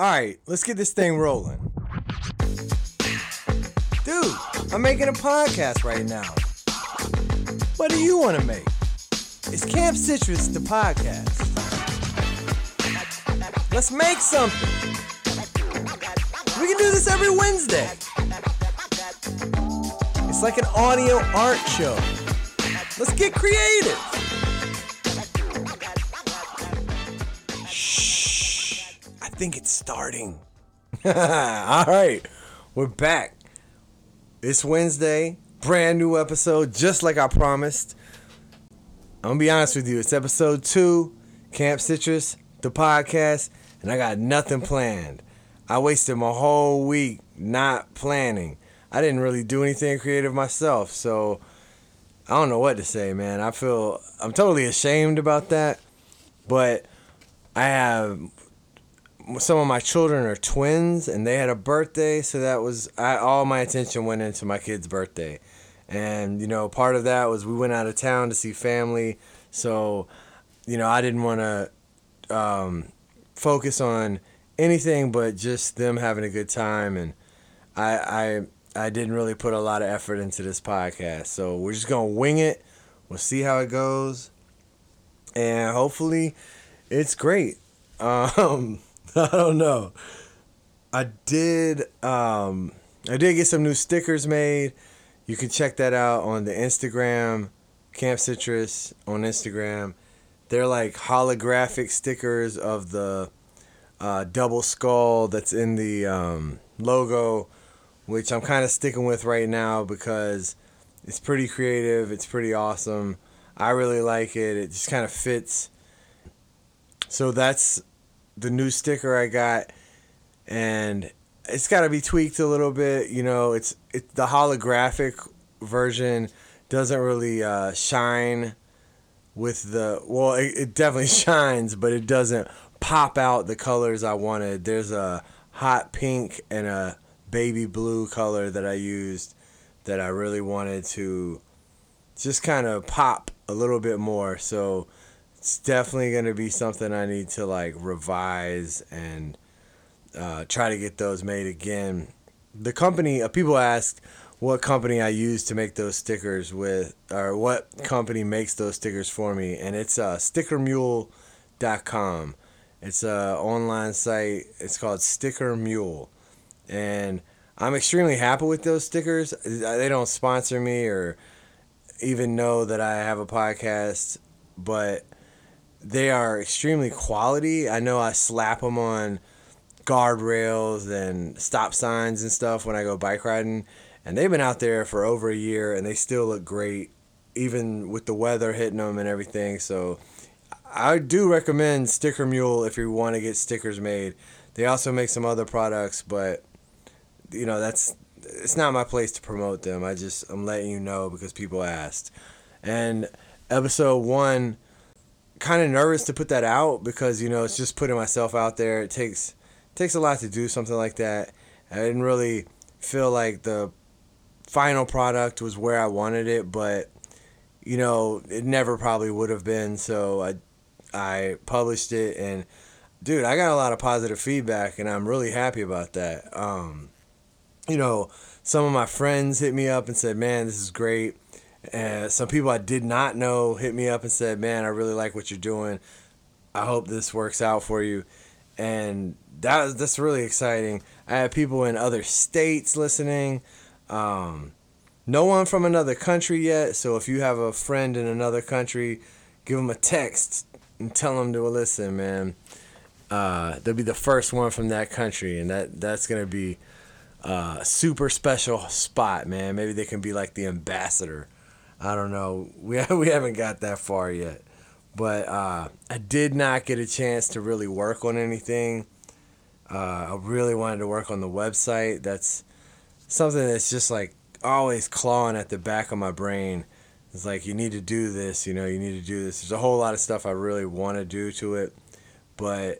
All right, let's get this thing rolling. Dude, I'm making a podcast right now. What do you want to make? It's Camp Citrus, the podcast. Let's make something. We can do this every Wednesday. It's like an audio art show. Let's get creative. Think it's starting. All right. We're back. It's Wednesday. Brand new episode, just like I promised. I'm gonna be honest with you. It's episode two, Camp Citrus, the podcast, and I got nothing planned. I wasted my whole week not planning. I didn't really do anything creative myself, so I don't know what to say, man. I feel I'm totally ashamed about that, but I have some of my children are twins and they had a birthday, so that was I, all my attention went into my kid's birthday. And you know, part of that was we went out of town to see family, so you know, I didn't want to um, focus on anything but just them having a good time and I I I didn't really put a lot of effort into this podcast. So we're just gonna wing it. We'll see how it goes, and hopefully, it's great. Um, I don't know. I did. Um, I did get some new stickers made. You can check that out on the Instagram, Camp Citrus on Instagram. They're like holographic stickers of the uh, double skull that's in the um, logo which I'm kind of sticking with right now because it's pretty creative. It's pretty awesome. I really like it. It just kind of fits. So that's the new sticker I got, and it's got to be tweaked a little bit. You know, it's it the holographic version doesn't really uh, shine with the well. It, it definitely shines, but it doesn't pop out the colors I wanted. There's a hot pink and a baby blue color that I used that I really wanted to just kind of pop a little bit more. So it's definitely going to be something I need to like revise and uh, try to get those made again. The company, uh, people asked what company I use to make those stickers with, or what company makes those stickers for me, and it's uh, stickermule.com. It's a online site. It's called Sticker Mule and I'm extremely happy with those stickers. They don't sponsor me or even know that I have a podcast, but they are extremely quality. I know I slap them on guardrails and stop signs and stuff when I go bike riding, and they've been out there for over a year and they still look great, even with the weather hitting them and everything. So I do recommend Sticker Mule if you want to get stickers made. They also make some other products, but you know that's it's not my place to promote them. I just I'm letting you know because people asked. And episode one, kind of nervous to put that out because you know it's just putting myself out there. It takes takes a lot to do something like that. I didn't really feel like the final product was where I wanted it, but you know it never probably would have been. So I I published it and dude, I got a lot of positive feedback and I'm really happy about that. Um, you know, some of my friends hit me up and said, "Man, this is great." And some people I did not know hit me up and said, "Man, I really like what you're doing. I hope this works out for you." And that that's really exciting. I have people in other states listening. Um, no one from another country yet. So if you have a friend in another country, give them a text and tell them to listen, man. Uh, they'll be the first one from that country, and that that's gonna be a super special spot, man. Maybe they can be like the ambassador. I don't know. We we haven't got that far yet, but uh, I did not get a chance to really work on anything. Uh, I really wanted to work on the website. That's something that's just like always clawing at the back of my brain. It's like you need to do this, you know, you need to do this. There's a whole lot of stuff I really want to do to it, but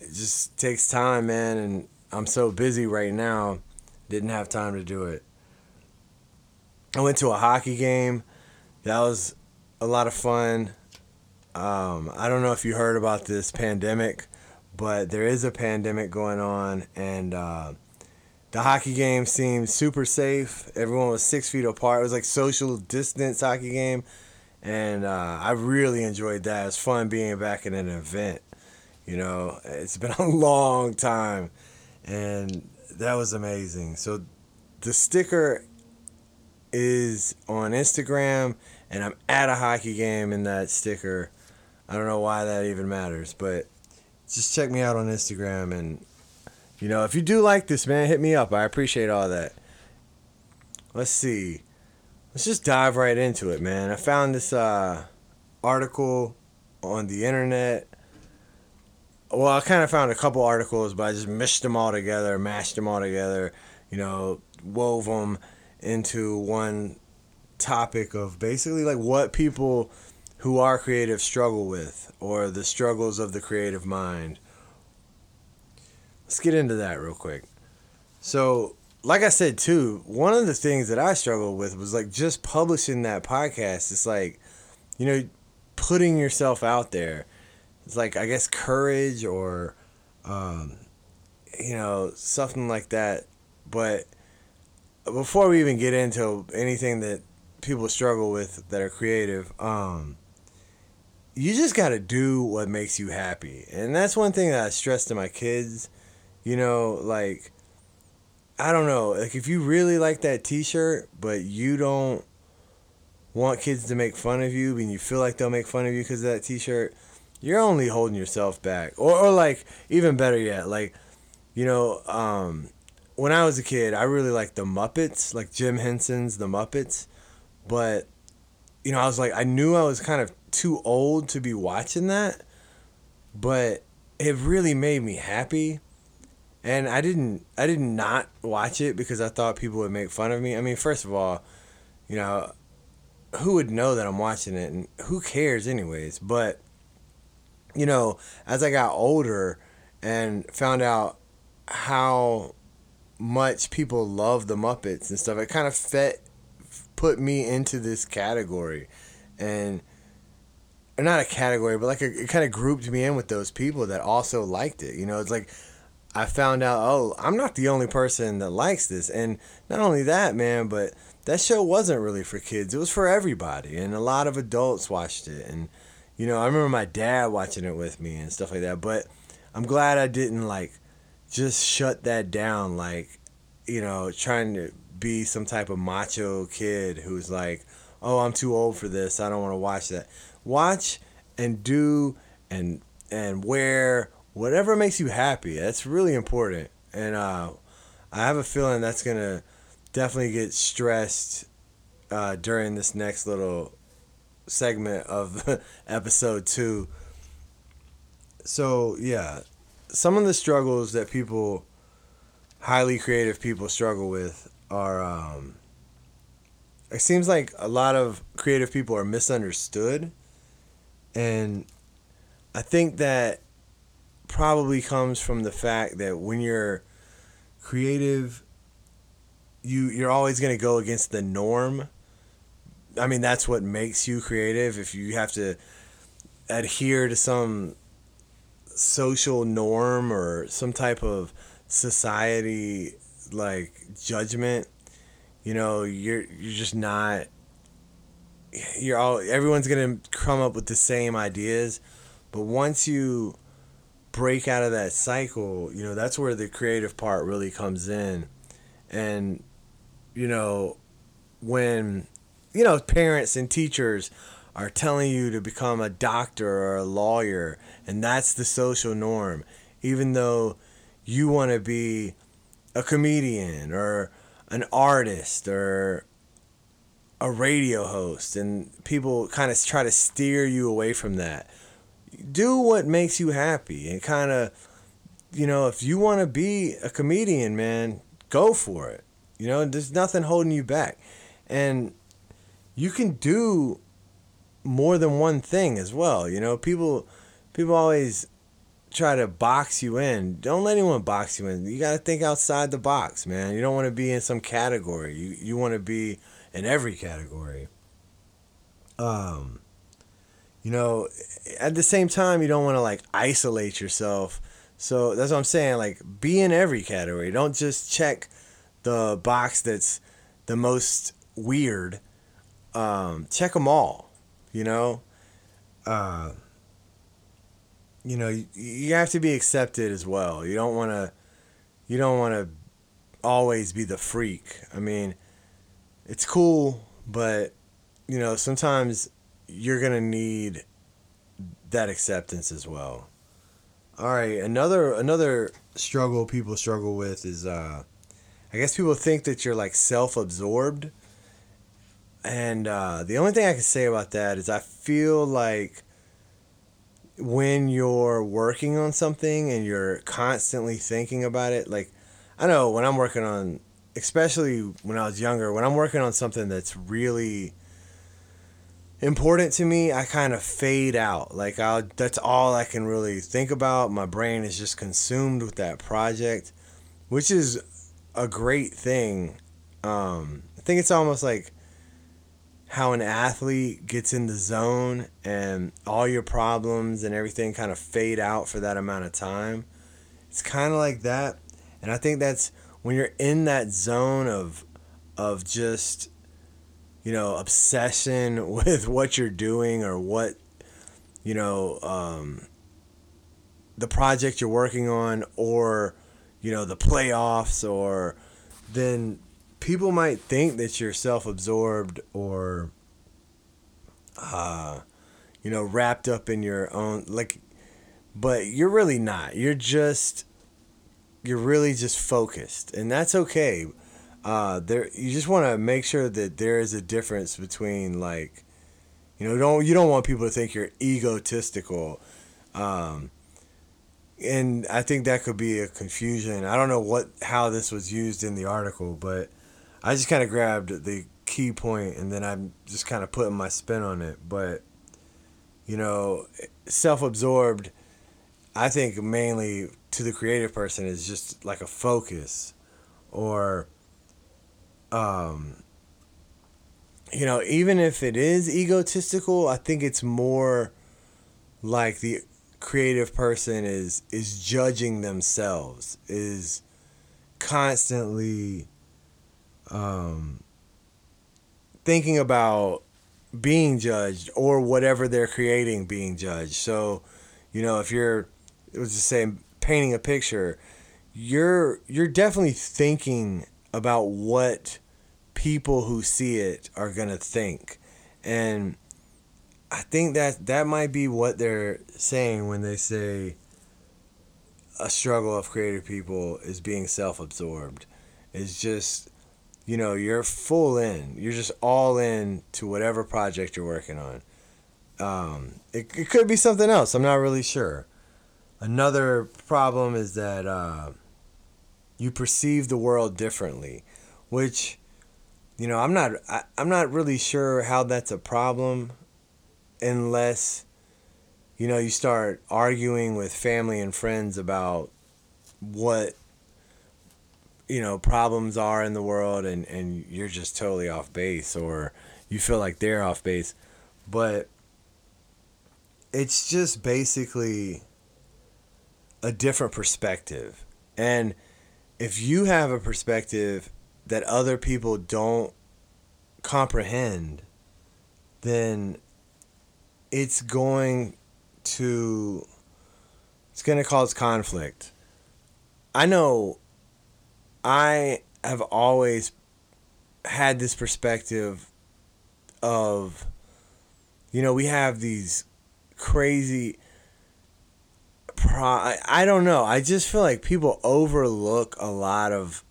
it just takes time, man, and I'm so busy right now didn't have time to do it. I went to a hockey game. That was a lot of fun. Um, I don't know if you heard about this pandemic, but there is a pandemic going on, and uh, the hockey game seemed super safe. Everyone was six feet apart. It was like social distance hockey game, and uh, I really enjoyed that. It was fun being back in an event. You know, it's been a long time, and that was amazing. So the sticker is on Instagram, and I'm at a hockey game in that sticker. I don't know why that even matters, but just check me out on Instagram. And, you know, if you do like this, man, hit me up. I appreciate all that. Let's see. Let's just dive right into it, man. I found this uh, article on the internet. Well, I kind of found a couple articles, but I just meshed them all together, mashed them all together, you know, wove them into one topic of basically like what people who are creative struggle with or the struggles of the creative mind. Let's get into that real quick. So, like I said too, one of the things that I struggled with was like just publishing that podcast. It's like, you know, putting yourself out there. It's like I guess courage or um, you know, something like that. But before we even get into anything that people struggle with that are creative, um, you just got to do what makes you happy. And that's one thing that I stress to my kids. You know, like, I don't know, like if you really like that t shirt, but you don't want kids to make fun of you and you feel like they'll make fun of you because of that t shirt, you're only holding yourself back. Or, or like, even better yet, like, you know, um, when I was a kid, I really liked the Muppets, like Jim Henson's The Muppets. But, you know, I was like, I knew I was kind of too old to be watching that, but it really made me happy. And I didn't, I did not watch it because I thought people would make fun of me. I mean, first of all, you know, who would know that I'm watching it and who cares anyways? But, you know, as I got older and found out how much people love the Muppets and stuff. It kind of fit, put me into this category, and not a category, but like a, it kind of grouped me in with those people that also liked it. You know, it's like I found out, oh, I'm not the only person that likes this, and not only that, man, but that show wasn't really for kids. It was for everybody, and a lot of adults watched it, and you know, I remember my dad watching it with me and stuff like that. But I'm glad I didn't like just shut that down like you know trying to be some type of macho kid who's like oh i'm too old for this. I don't want to watch that. Watch and do and and wear whatever makes you happy. That's really important. And uh, i have a feeling that's gonna definitely get stressed uh, during this next little segment of episode two. So yeah some of the struggles that people, highly creative people, struggle with are. Um, it seems like a lot of creative people are misunderstood, and I think that probably comes from the fact that when you're creative, you you're always going to go against the norm. I mean, that's what makes you creative. If you have to adhere to some social norm or some type of society like judgment you know you're you're just not you're all everyone's gonna come up with the same ideas but once you break out of that cycle you know that's where the creative part really comes in. And you know when you know parents and teachers are telling you to become a doctor or a lawyer, and that's the social norm, even though you want to be a comedian or an artist or a radio host, and people kind of try to steer you away from that. Do what makes you happy, and kind of, you know, if you want to be a comedian, man, go for it. You know, there's nothing holding you back. And you can do more than one thing as well. You know, people people always try to box you in. Don't let anyone box you in. You got to think outside the box, man. You don't want to be in some category. You you want to be in every category. Um you know, at the same time you don't want to like isolate yourself So that's what I'm saying. Like, be in every category. Don't just check the box that's the most weird. Um, check them all. You know. Uh, you know, you, you have to be accepted as well. You don't want to. You don't want to always be the freak. I mean, it's cool, but you know, sometimes you're gonna need that acceptance as well. All right, another another struggle people struggle with is uh I guess people think that you're like self-absorbed. And uh, the only thing I can say about that is I feel like when you're working on something and you're constantly thinking about it, like I know when I'm working on, especially when I was younger, when I'm working on something that's really important to me, I kind of fade out. Like I that's all I can really think about. My brain is just consumed with that project, which is a great thing. Um, I think it's almost like how an athlete gets in the zone and all your problems and everything kind of fade out for that amount of time. It's kind of like that. And I think that's when you're in that zone of of just you know, obsession with what you're doing or what, you know, um, the project you're working on or, you know, the playoffs or then people might think that you're self-absorbed or, uh, you know, wrapped up in your own, like, but you're really not. You're just, you're really just focused and that's okay uh, there you just want to make sure that there is a difference between like you know don't you don't want people to think you're egotistical um, and i think that could be a confusion i don't know what how this was used in the article but i just kind of grabbed the key point and then i'm just kind of putting my spin on it but you know self-absorbed i think mainly to the creative person is just like a focus or um, you know, even if it is egotistical, I think it's more like the creative person is is judging themselves, is constantly um, thinking about being judged or whatever they're creating being judged. So, you know, if you're it was just saying painting a picture, you're you're definitely thinking about what people who see it are to think. And I think that that might be what they're saying when they say a struggle of creative people is being self-absorbed. It's just you know, you're full in. You're just all in to whatever project you're working on. Um, it, it could be something else. I'm not really sure. Another problem is that uh, you perceive the world differently, which, you know, I'm not I, I'm not really sure how that's a problem, unless, you know, you start arguing with family and friends about what you know problems are in the world and and you're just totally off base or you feel like they're off base but it's just basically a different perspective and if you have a perspective that other people don't comprehend, then it's going to it's going to cause conflict. I know I have always had this perspective of you know, we have these crazy pro I don't know. I just feel like people overlook a lot of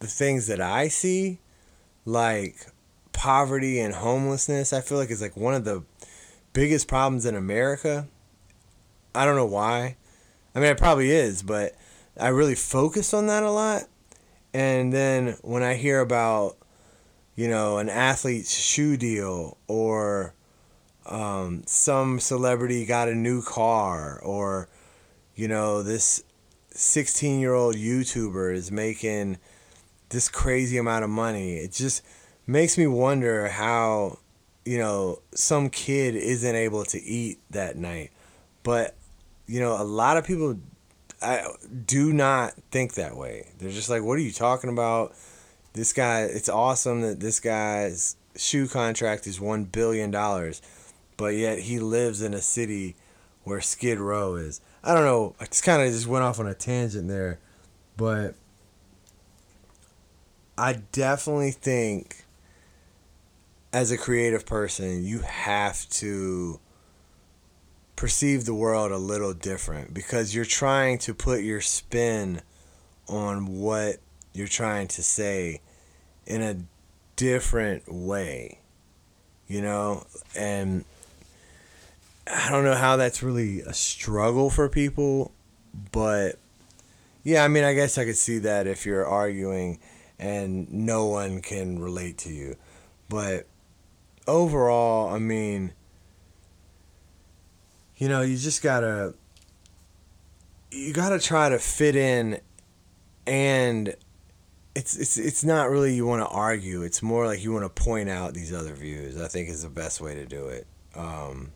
the things that I see, like poverty and homelessness. I feel like it's like one of the biggest problems in America. I don't know why. I mean, it probably is, but I really focus on that a lot. And then when I hear about, you know, an athlete's shoe deal or um, some celebrity got a new car or you know, this 16 year old YouTuber is making this crazy amount of money. It just makes me wonder how, you know, some kid isn't able to eat that night. But, you know, a lot of people, I do not think that way. They're just like, what are you talking about? This guy, it's awesome that this guy's shoe contract is $1 billion, but yet he lives in a city where Skid Row is. I don't know. I just kind of just went off on a tangent there, but I definitely think as a creative person, you have to perceive the world a little different because you're trying to put your spin on what you're trying to say in a different way, you know? And I don't know how that's really a struggle for people, but yeah, I mean, I guess I could see that if you're arguing and no one can relate to you. But overall, I mean, you know, you just gotta, you gotta try to fit in, and it's it's it's not really you want to argue. It's more like you want to point out these other views. I think is the best way to do it. Um,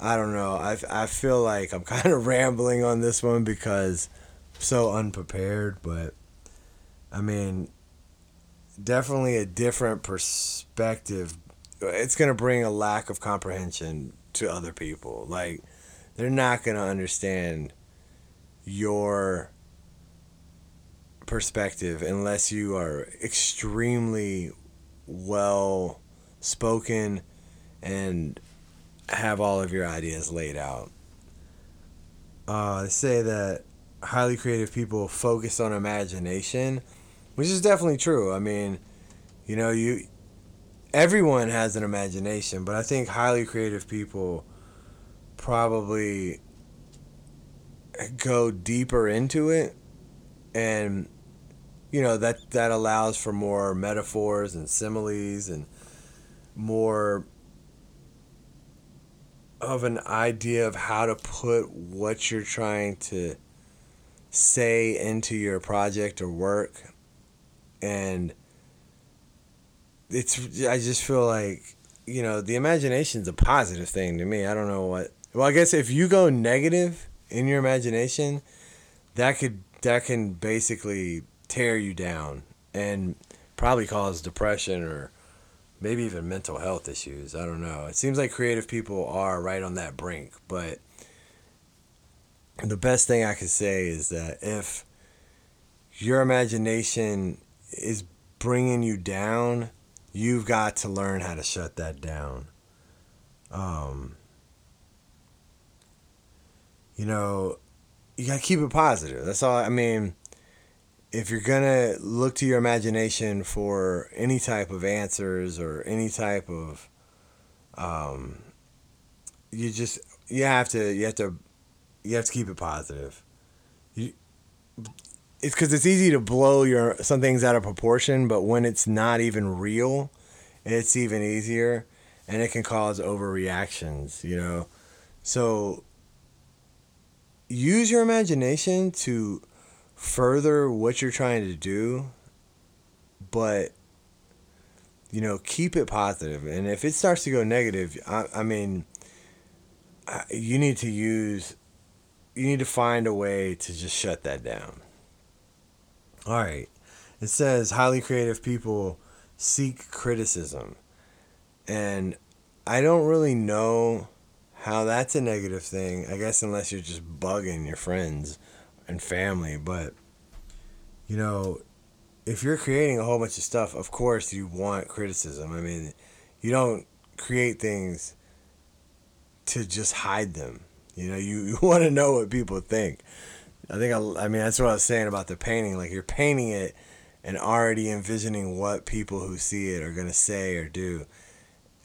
I don't know. I, I feel like I'm kind of rambling on this one because I'm so unprepared, but I mean, definitely a different perspective. It's going to bring a lack of comprehension to other people. Like, they're not going to understand your perspective unless you are extremely well spoken and have all of your ideas laid out. Uh, say that highly creative people focus on imagination which is definitely true. I mean, you know, you everyone has an imagination, but I think highly creative people probably go deeper into it. And you know that that allows for more metaphors and similes and more of an idea of how to put what you're trying to say into your project or work. And it's I just feel like you know the imagination's a positive thing to me. I don't know what. Well, I guess if you go negative in your imagination, that could that can basically tear you down and probably cause depression or maybe even mental health issues. I don't know. It seems like creative people are right on that brink, but the best thing I could say is that if your imagination is bringing you down, you've got to learn how to shut that down. Um, you know, you got to keep it positive. That's all. I mean, if you're going to look to your imagination for any type of answers or any type of, um, you just, you have to, you have to, you have to keep it positive. You, it's because it's easy to blow your some things out of proportion, but when it's not even real, it's even easier, and it can cause overreactions. You know, so use your imagination to further what you're trying to do, but you know, keep it positive. And if it starts to go negative, I, I mean, you need to use, you need to find a way to just shut that down. All right. It says highly creative people seek criticism. And I don't really know how that's a negative thing. I guess unless you're just bugging your friends and family, but you know, if you're creating a whole bunch of stuff, of course you want criticism. I mean, you don't create things to just hide them. You know, you, you want to know what people think. I think I, I mean that's what I was saying about the painting. Like you're painting it and already envisioning what people who see it are gonna say or do.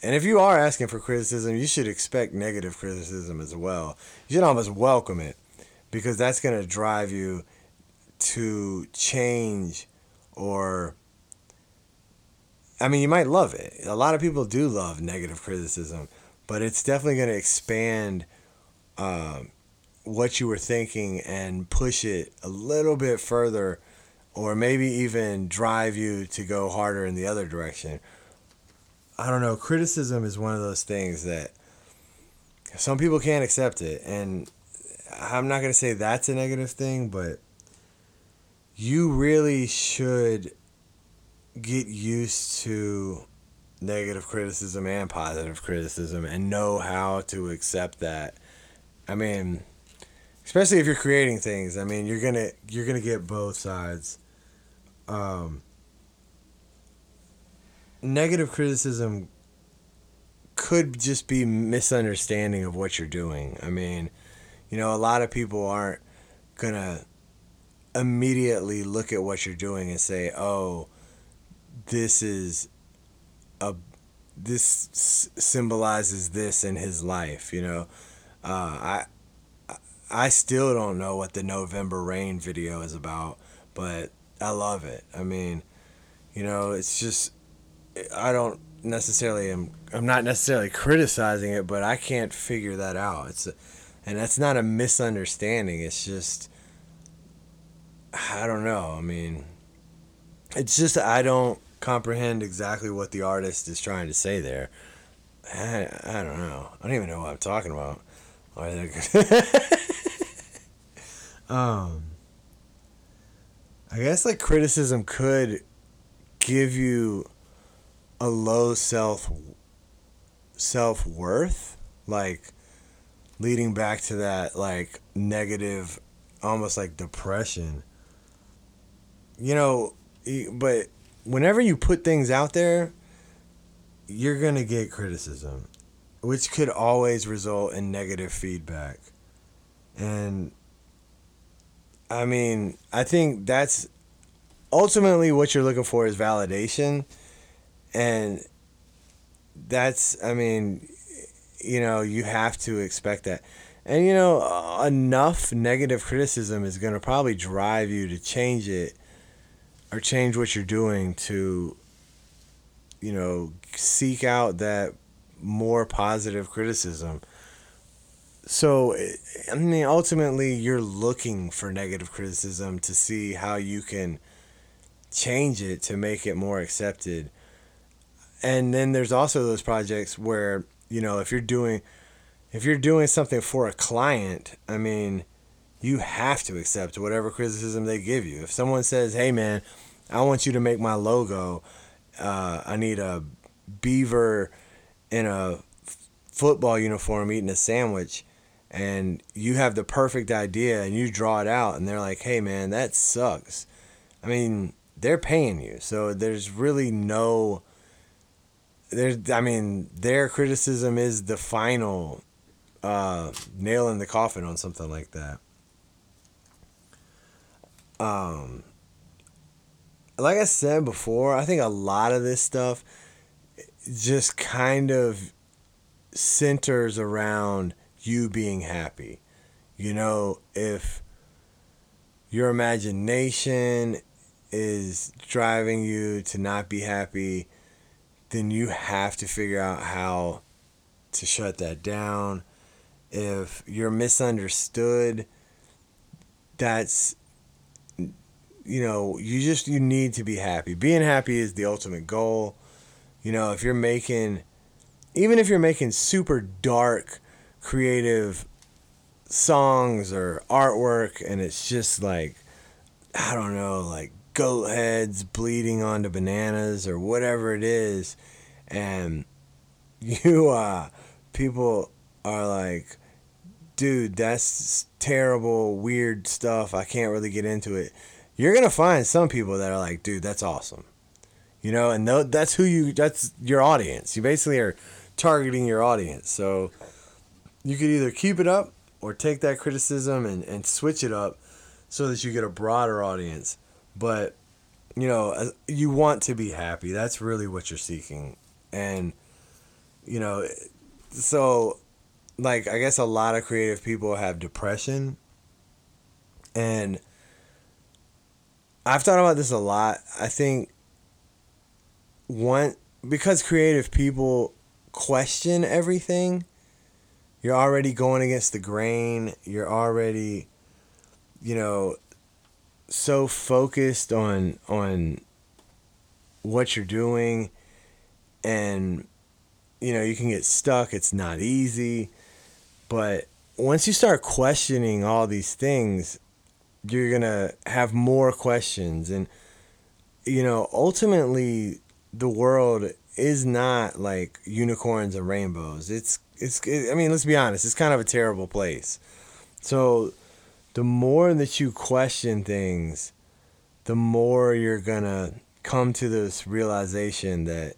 And if you are asking for criticism, you should expect negative criticism as well. You should almost welcome it because that's gonna drive you to change or I mean, you might love it. A lot of people do love negative criticism, but it's definitely to expand um, what you were thinking and push it a little bit further or maybe even drive you to go harder in the other direction. I don't know. Criticism is one of those things that some people can't accept it. And I'm not gonna say that's a negative thing, but you really should get used to negative criticism and positive criticism and know how to accept that. I mean, especially if you're creating things. I mean, you're gonna you're gonna get both sides. Um, negative criticism could just be misunderstanding of what you're doing. I mean, you know, a lot of people aren't gonna immediately look at what you're doing and say, "Oh, this is a this symbolizes this in his life." You know, uh, I I still don't know what the November Rain video is about, but I love it. I mean, you know, it's just I don't necessarily am I'm not necessarily criticizing it, but I can't figure that out. It's a, and that's not a misunderstanding. It's just I don't know. I mean, it's just I don't comprehend exactly what the artist is trying to say there. I, I don't know. I don't even know what I'm talking about. um, I guess like criticism could give you a low self self worth, like leading back to that like negative, almost like depression. You know, but whenever you put things out there, you're gonna get criticism, which could always result in negative feedback, and I mean, I think that's ultimately what you're looking for is validation. And that's i mean you know you have to expect that. And you know uh, enough negative criticism is going to probably drive you to change it or change what you're doing to you know seek out that more positive criticism so i mean ultimately you're looking for negative criticism to see how you can change it to make it more accepted. And then there's also those projects where you know if you're doing if you're doing something for a client i mean you have to accept whatever criticism they give you. If someone says hey man i want you to make my logo uh, i need a beaver in a football uniform eating a sandwich and you have the perfect idea and you draw it out and they're like hey man that sucks i mean they're paying you so there's really no there's I mean their criticism is the final uh, nail in the coffin on something like that. Um, like I said before, I think a lot of this stuff just kind of centers around you being happy. You know, if your imagination is driving you to not be happy, then you have to figure out how to shut that down. If you're misunderstood, that's you know, you just you need to be happy. Being happy is the ultimate goal. You know, if you're making even if you're making super dark creative songs or artwork and it's just like I don't know, like goat heads bleeding onto bananas or whatever it is. And you uh people are like dude that's terrible weird stuff. I can't really get into it. You're gonna find some people that are like dude that's awesome. You know and th- that's who you that's your audience. You basically are targeting your audience. So you could either keep it up or take that criticism and, and switch it up so that you get a broader audience. But you know you want to be happy. That's really what you're seeking. And you know so like i guess a lot of creative people have depression. And i've thought about this a lot. I think one because creative people question everything you're already going against the grain. You're already you know so focused on on what you're doing. And you know you can get stuck. It's not easy. But once you start questioning all these things, you're gonna have more questions, and you know, ultimately, the world is not like unicorns and rainbows. It's it's. I mean, let's be honest. It's kind of a terrible place. So, the more that you question things, the more you're gonna come to this realization that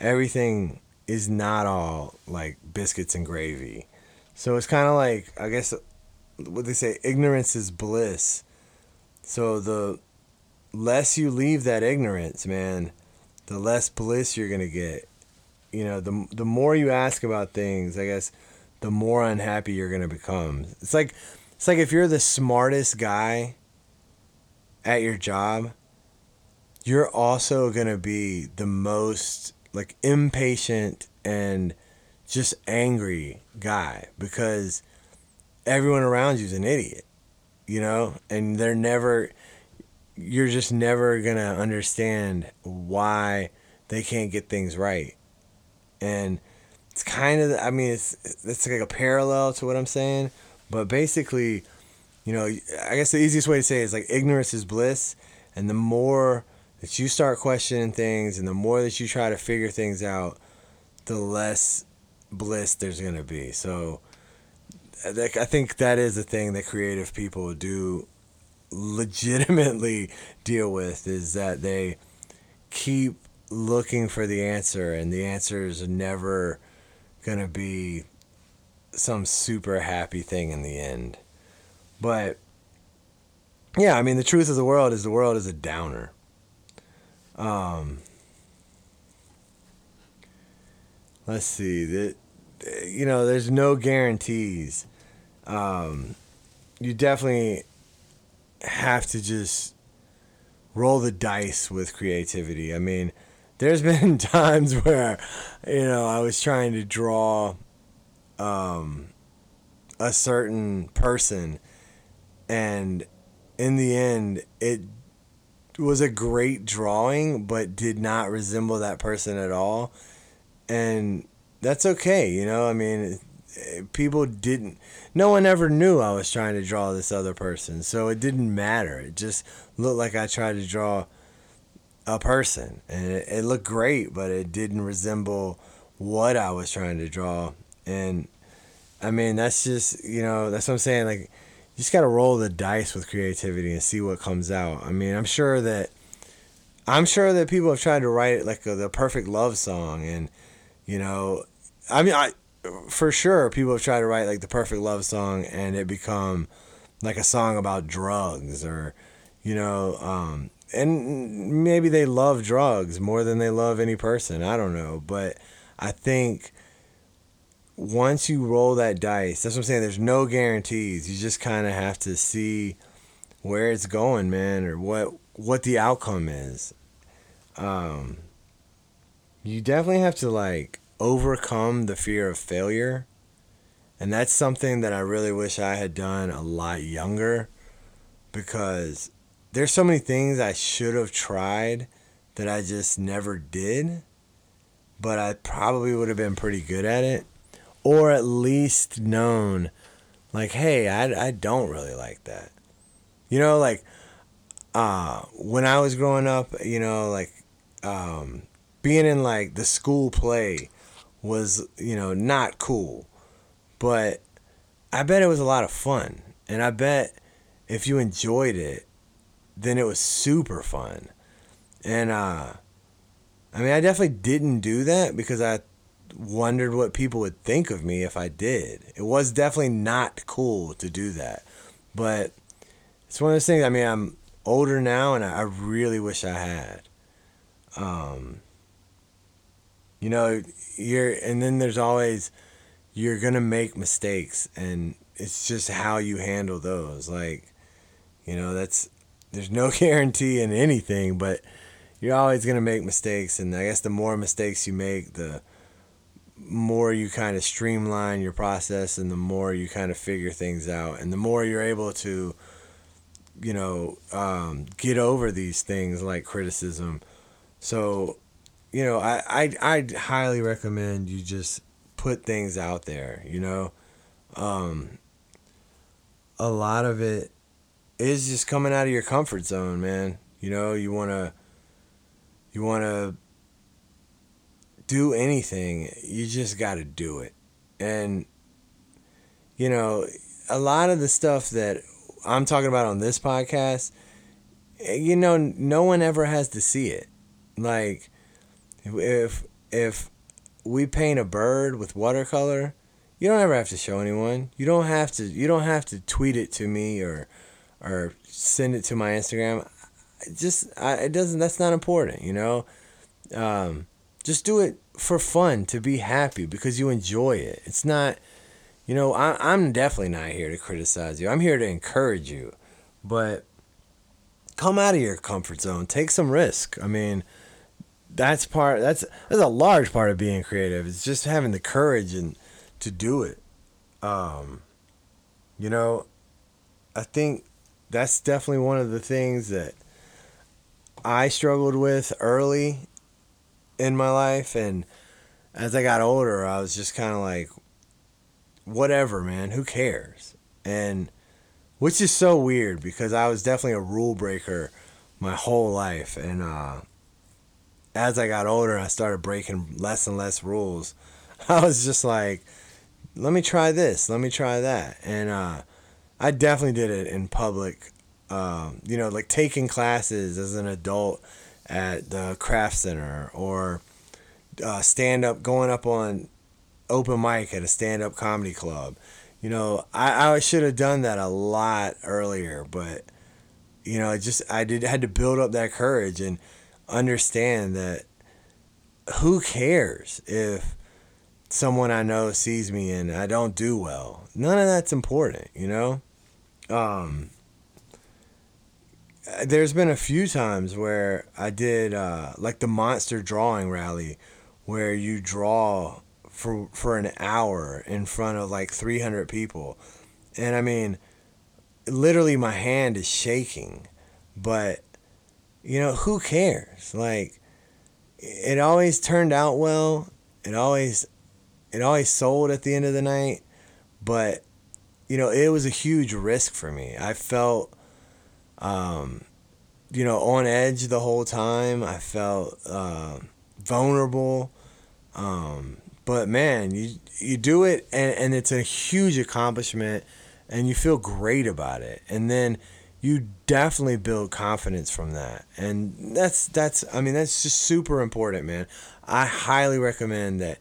everything is not all like biscuits and gravy. So it's kind of like I guess what they say ignorance is bliss. So the less you leave that ignorance, man, the less bliss you're going to get. You know, the the more you ask about things, I guess the more unhappy you're to become. It's like it's like if you're the smartest guy at your job, you're also to be the most like impatient and just angry guy because everyone around you is an idiot, you know, and they're never, you're just never going to understand why they can't get things right. And it's kind of, I mean, it's, it's like a parallel to what I'm saying, but basically, you know, I guess the easiest way to say it is like ignorance is bliss. And the more that you start questioning things and the more that you try to figure things out, the less bliss there's going to be. So I think that is a thing that creative people do legitimately deal with is that they keep looking for the answer and the answer is never going to be some super happy thing in the end. But yeah, I mean the truth of the world is the world is a downer. Um let's see that you know there's no guarantees um, you definitely have to just roll the dice with creativity i mean there's been times where you know i was trying to draw um, a certain person and in the end it was a great drawing but did not resemble that person at all and that's okay. You know, I mean, people didn't. No one ever knew I was trying to draw this other person, so it didn't matter. It just looked like I tried to draw a person, and it, it looked great, but it didn't resemble what I was trying to draw. And I mean, that's just you know, that's what I'm saying. Like, you just got to roll the dice with creativity and see what comes out. I mean, I'm sure that I'm sure that people have tried to write like a, the perfect love song and you know, I mean, I for sure people have tried to write like the perfect love song and it become like a song about drugs or you know um, and maybe they love drugs more than they love any person i don't know but i think once you roll that dice that's what i'm saying there's no guarantees you just kind of have to see where it's going man or what what the outcome is um, you definitely have to like overcome the fear of failure. And that's something that I really wish I had done a lot younger because there's so many things I should have tried that I just never did. But I probably would have been pretty good at it. Or at least known, like, hey, I, I don't really like that. You know, like, uh, when I was growing up, you know, like, um, being in like the school play was, you know, not cool. But I bet it was a lot of fun. And I bet if you enjoyed it, then it was super fun. And uh I mean, I definitely didn't do that because I wondered what people would think of me if I did. It was definitely not cool to do that. But it's one of those things, I mean, I'm older now and I really wish I had. Um you know, you're and then there's always you're gonna make mistakes and it's just how you handle those. Like, you know, that's there's no guarantee in anything, but you're always gonna make mistakes and I guess the more mistakes you make, the more you kind of streamline your process and the more you kind of figure things out and the more you're able to you know um, get over these things like criticism so you know, I I I highly recommend you just put things out there. You know, Um, a lot of it is just coming out of your comfort zone, man. You know, you want to you want to do anything, you just got to do it. And you know, a lot of the stuff that I'm talking about on this podcast, eh, you know, no one ever has to see it. Like if if we paint a bird with watercolor, you don't ever have to show anyone. You don't have to you don't have to tweet it to me or or send it to my Instagram. Just I, it doesn't that's not important, you know? Um, just do it for fun to be happy because you enjoy it. It's not you know, I, I'm definitely not here to criticize you. I'm here to encourage you. But come out of your comfort zone. Take some risk. I mean, that's part that's that's a large part of being creative. It's just having the courage and to do it. Um, you know, I think that's definitely one of the things that I struggled with early in my life and as I got older, I was just kind of like whatever, man, who cares? And which is so weird because I was definitely a rule breaker my whole life and uh as I got older, I started breaking less and less rules. I was just like, let me try this, let me try that. And uh, I definitely did it in public. Um, you know, like taking classes as an adult at the craft center or uh, stand up, going up on open mic at a stand up comedy club. You know, I, I should have done that a lot earlier, but you know, it just I did had to build up that courage and understand that who cares if someone I know sees me and I don't do well. None of that's important, you know? Um, there's been a few times where I did uh, like the monster drawing rally where you draw for for an hour in front of like 300 people. And I mean literally my hand is shaking, but you know, who cares? Like it always turned out well. It always it always sold at the end of the night, but you know, it was a huge risk for me. I felt um you know, on edge the whole time. I felt uh, vulnerable. Um, but man, you you do it and, and it's a huge accomplishment and you feel great about it. And then you definitely build confidence from that. And that's that's I mean that's just super important, man. I highly recommend that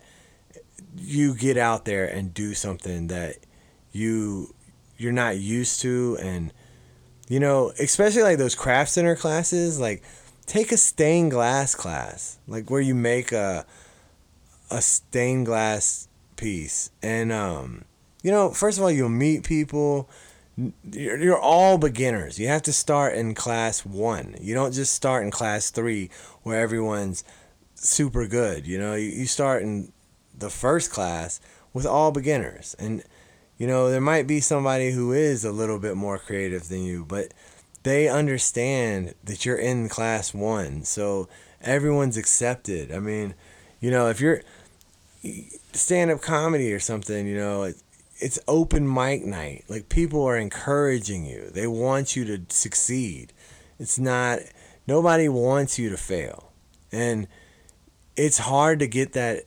you get out there and do something that you you're not used to and you know, especially like those craft center classes, like take a stained glass class, like where you make a a stained glass piece and um you know, first of all, you'll meet people you're, you're all beginners. You have to start in class one. You don't just start in class three where everyone's super good. You know, you, you start in the first class with all beginners. And, you know, there might be somebody who is a little bit more creative than you, but they understand that you're in class one. So everyone's accepted. I mean, you know, if you're stand up comedy or something, you know, it's open mic night. Like people are encouraging you. They want you to succeed. It's not nobody wants you to fail. And it's hard to get that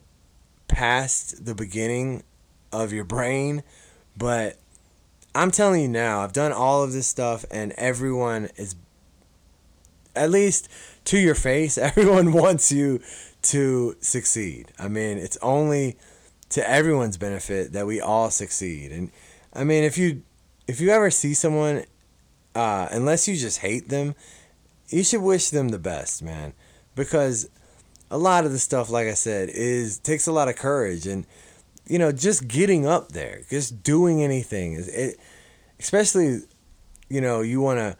past the beginning of your brain, but I'm telling you now, I've done all of this stuff and everyone is at least to your face, everyone wants you to succeed. I mean, it's only to everyone's benefit that we all succeed. And I mean, if you if you ever see someone, uh, unless you just hate them, you should wish them the best, man, because a lot of the stuff, like I said, is takes a lot of courage and you know just getting up there, just doing anything is it, especially you know you want to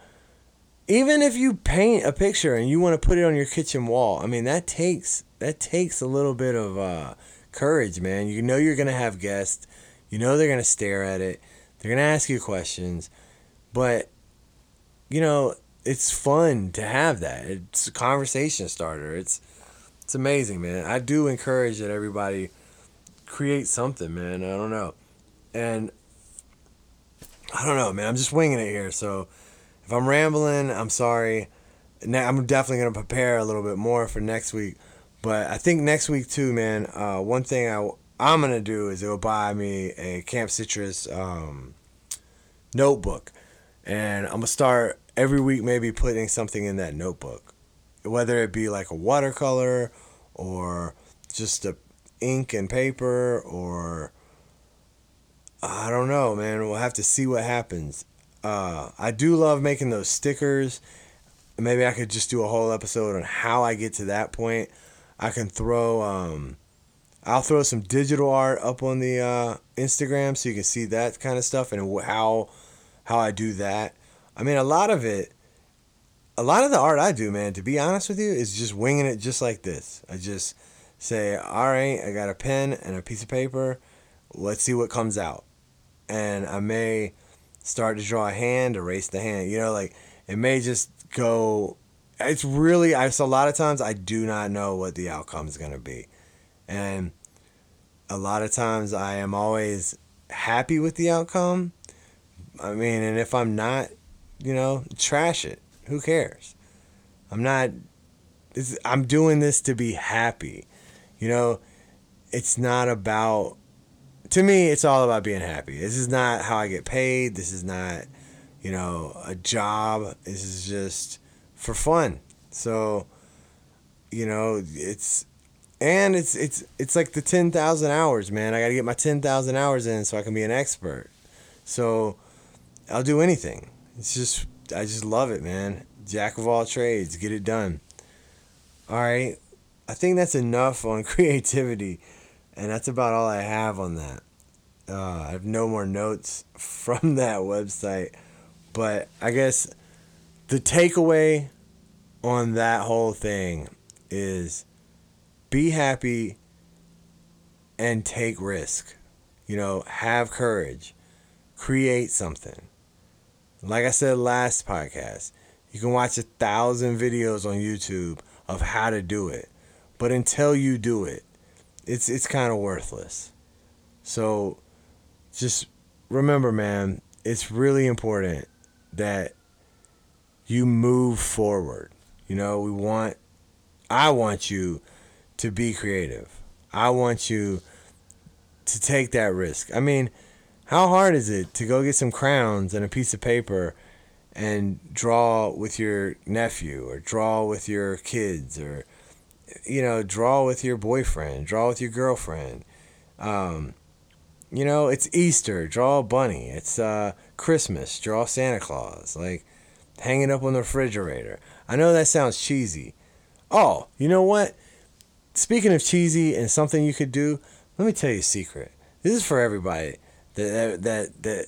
even if you paint a picture and you want to put it on your kitchen wall i mean that takes that takes a little bit of uh, courage, man. You know you're gonna have guests. You know they're gonna stare at it. They're gonna ask you questions, but you know it's fun to have that. It's a conversation starter. It's it's amazing, man. I do encourage that everybody create something, man. I don't know, and I don't know, man. I'm just winging it here. So if I'm rambling, I'm sorry. I'm definitely gonna prepare a little bit more for next week. But I think next week too, man. Uh, one thing I I'm gonna do is go buy me a Camp Citrus um, notebook, and I'm gonna start every week maybe putting something in that notebook, whether it be like a watercolor or just a ink and paper or I don't know, man. We'll have to see what happens. Uh, I do love making those stickers. Maybe I could just do a whole episode on how I get to that point. I can throw, um, I'll throw some digital art up on the uh, Instagram so you can see that kind of stuff and how how I do that. I mean, a lot of it, a lot of the art I do, man. To be honest with you, is just winging it, just like this. I just say, all right, I got a pen and a piece of paper. Let's see what comes out and I may start to draw a hand, erase the hand. You know, like it may just go. It's really, I so a lot of times I do not know what the outcome is going to be, and a lot of times I am always happy with the outcome. I mean, and if I'm not, you know, trash it. Who cares? I'm not. I'm doing this to be happy. You know, it's not about to me, it's all about being happy. This is not how I get paid. This is not, you know, a job. This is just for fun. So, you know, it's and it's it's it's like the ten thousand hours, man. I got to get my ten thousand hours in so I can be an expert. So, I'll do anything. It's just I just love it, man. Jack of all trades, get it done. All right, I think that's enough on creativity. And that's about all I have on that. Uh, I have no more notes from that website. But I guess the takeaway on that whole thing is be happy and take risk. You know, have courage. Create something. Like I said last podcast, you can watch a thousand videos on YouTube of how to do it. But until you do it, it's it's kind of worthless. So just remember, man, it's really important that you move forward. You know, we want I want you to be creative. I want you to take that risk. I mean, how hard is it to go get some crowns and a piece of paper and draw with your nephew or draw with your kids or you know, draw with your boyfriend, draw with your girlfriend. Um, you know, it's Easter, draw a bunny. It's uh, Christmas, draw Santa Claus. Like, hang it up on the refrigerator. I know that sounds cheesy. Oh, you know what? Speaking of cheesy and something you could do, let me tell you a secret. This is for everybody. That that that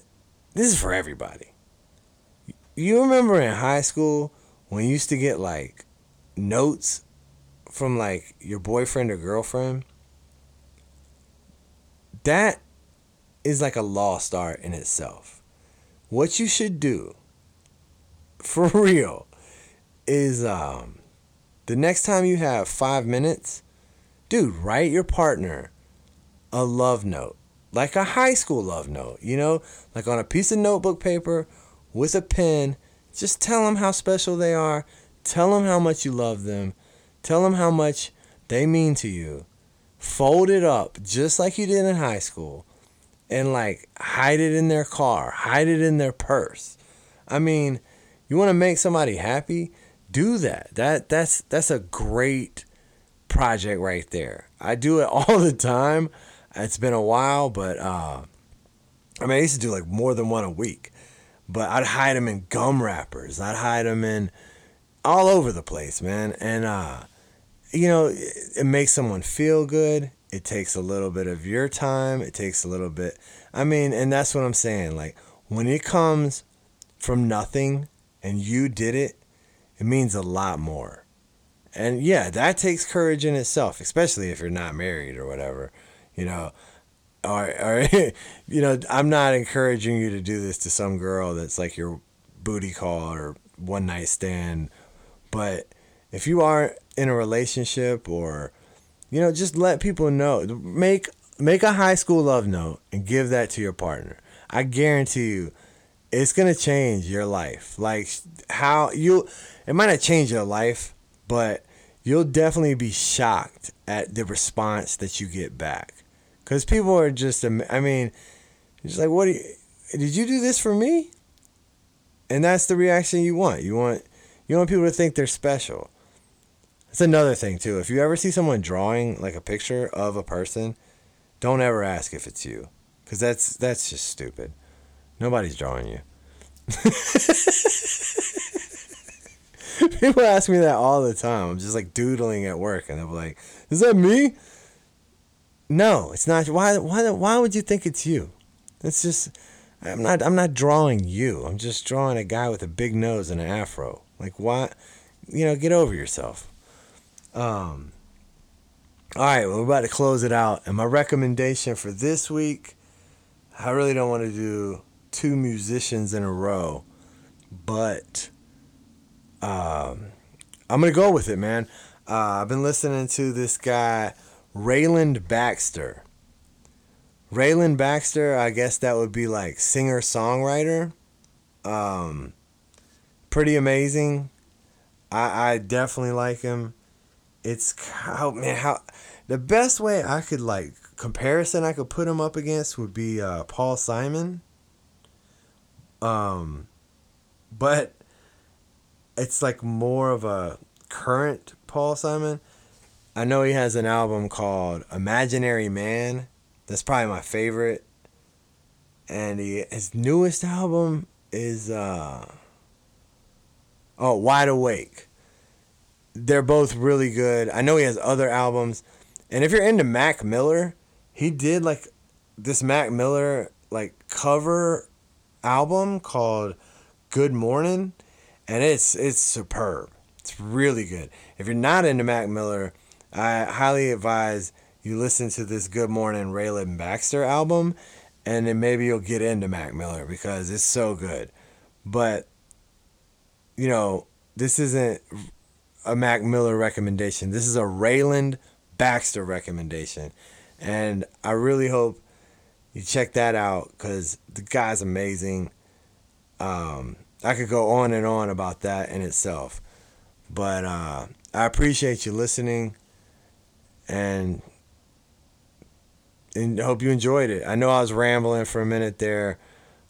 this is for everybody. You remember in high school when you used to get like notes from like your boyfriend or girlfriend, that is like a lost art in itself. What you should do, for real, is um, the next time you have five minutes, dude, write your partner a love note, like a high school love note, you know, like on a piece of notebook paper with a pen. Just tell them how special they are. Tell them how much you love them Tell them how much they mean to you. Fold it up just like you did in high school and like hide it in their car, hide it in their purse. I mean, you want to make somebody happy? Do that. That that's that's a great project right there. I do it all the time. It's been a while, but uh, I mean, I used to do like more than one a week. But I'd hide them in gum wrappers. I'd hide them in all over the place, man. And uh, you know, it makes someone feel good. It takes a little bit of your time. It takes a little bit. I mean, and that's what I'm saying. Like, when it comes from nothing and you did it, it means a lot more. And yeah, that takes courage in itself, especially if you're not married or whatever, you know. Or, or you know, I'm not encouraging you to do this to some girl that's like your booty call or one night stand, but if you are in a relationship or you know just let people know make make a high school love note and give that to your partner i guarantee you it's gonna change your life. Like how you, it might not change your life, but you'll definitely be shocked at the response that you get back. Cause people are just, I mean, just like, what? You, did you do this for me? And that's the reaction you want. You want, you want people to think they're special. That's another thing too. If you ever see someone drawing like a picture of a person, don't ever ask if it's you, because that's that's just stupid. Nobody's drawing you. People ask me that all the time. I'm just like doodling at work, and they're like, "Is that me?" No, it's not. Why? Why? Why would you think it's you? It's just. I'm not. I'm not drawing you. I'm just drawing a guy with a big nose and an afro. Like what? You know, get over yourself. Um. All right, well, we're about to close it out, and my recommendation for this week. I really don't want to do two musicians in a row, but um, I'm gonna go with it, man. Uh, I've been listening to this guy, Rayland Baxter. Rayland Baxter, I guess that would be like singer songwriter. Um, pretty amazing. I, I definitely like him. It's how man how the best way I could like comparison I could put him up against would be uh, Paul Simon. Um, but it's like more of a current Paul Simon. I know he has an album called Imaginary Man. That's probably my favorite. And he, his newest album is uh oh Wide Awake. They're both really good. I know he has other albums. And if you're into Mac Miller, he did like this Mac Miller like cover album called Good Mourning, and it's it's superb. It's really good. If you're not into Mac Miller, I highly advise you listen to this Good Mourning Rayland Baxter album, and then maybe you'll get into Mac Miller because it's so good. But you know, this isn't a Mac Miller recommendation. This is a Rayland Baxter recommendation. And I really hope you check that out because the guy's amazing. Um, I could go on and on about that in itself. But uh, I appreciate you listening and and hope you enjoyed it. I know I was rambling for a minute there.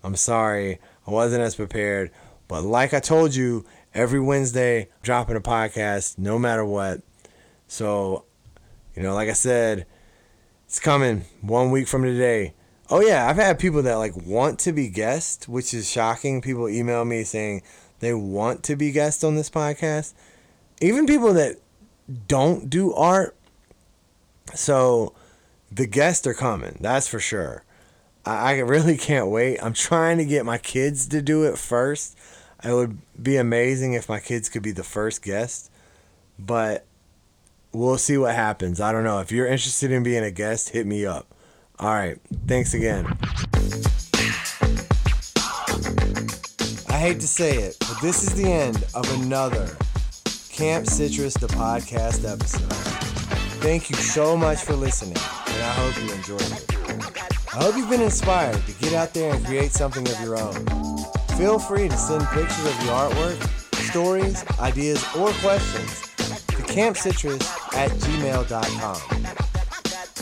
I'm sorry. I wasn't as prepared. But like I told you, every Wednesday, dropping a podcast no matter what. So, you know, like I said, it's coming one week from today. Oh yeah, I've had people that like want to be guests, which is shocking. People email me saying they want to be guests on this podcast. Even people that don't do art. So the guests are coming, that's for sure. I, I really can't wait. I'm trying to get my kids to do it first. It would be amazing if my kids could be the first guest. But we'll see what happens. I don't know. If you're interested in being a guest, hit me up. All right. Thanks again. I hate to say it, but this is the end of another Camp Citrus, the podcast episode. Thank you so much for listening, and I hope you enjoyed it. I hope you've been inspired to get out there and create something of your own. Feel free to send pictures of your artwork, stories, ideas, or questions to campcitrus at gmail.com.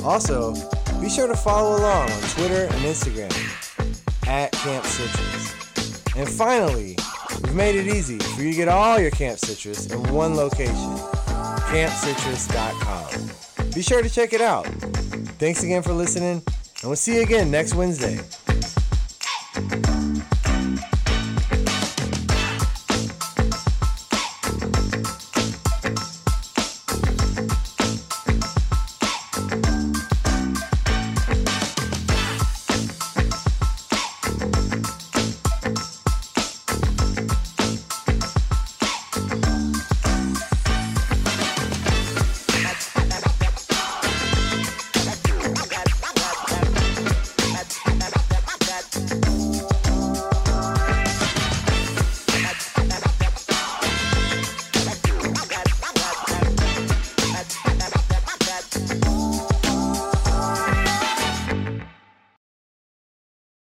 Also, be sure to follow along on Twitter and Instagram at Camp Citrus. And finally, we've made it easy for you to get all your Camp Citrus in one location, campcitrus.com. Be sure to check it out. Thanks again for listening, and we'll see you again next Wednesday.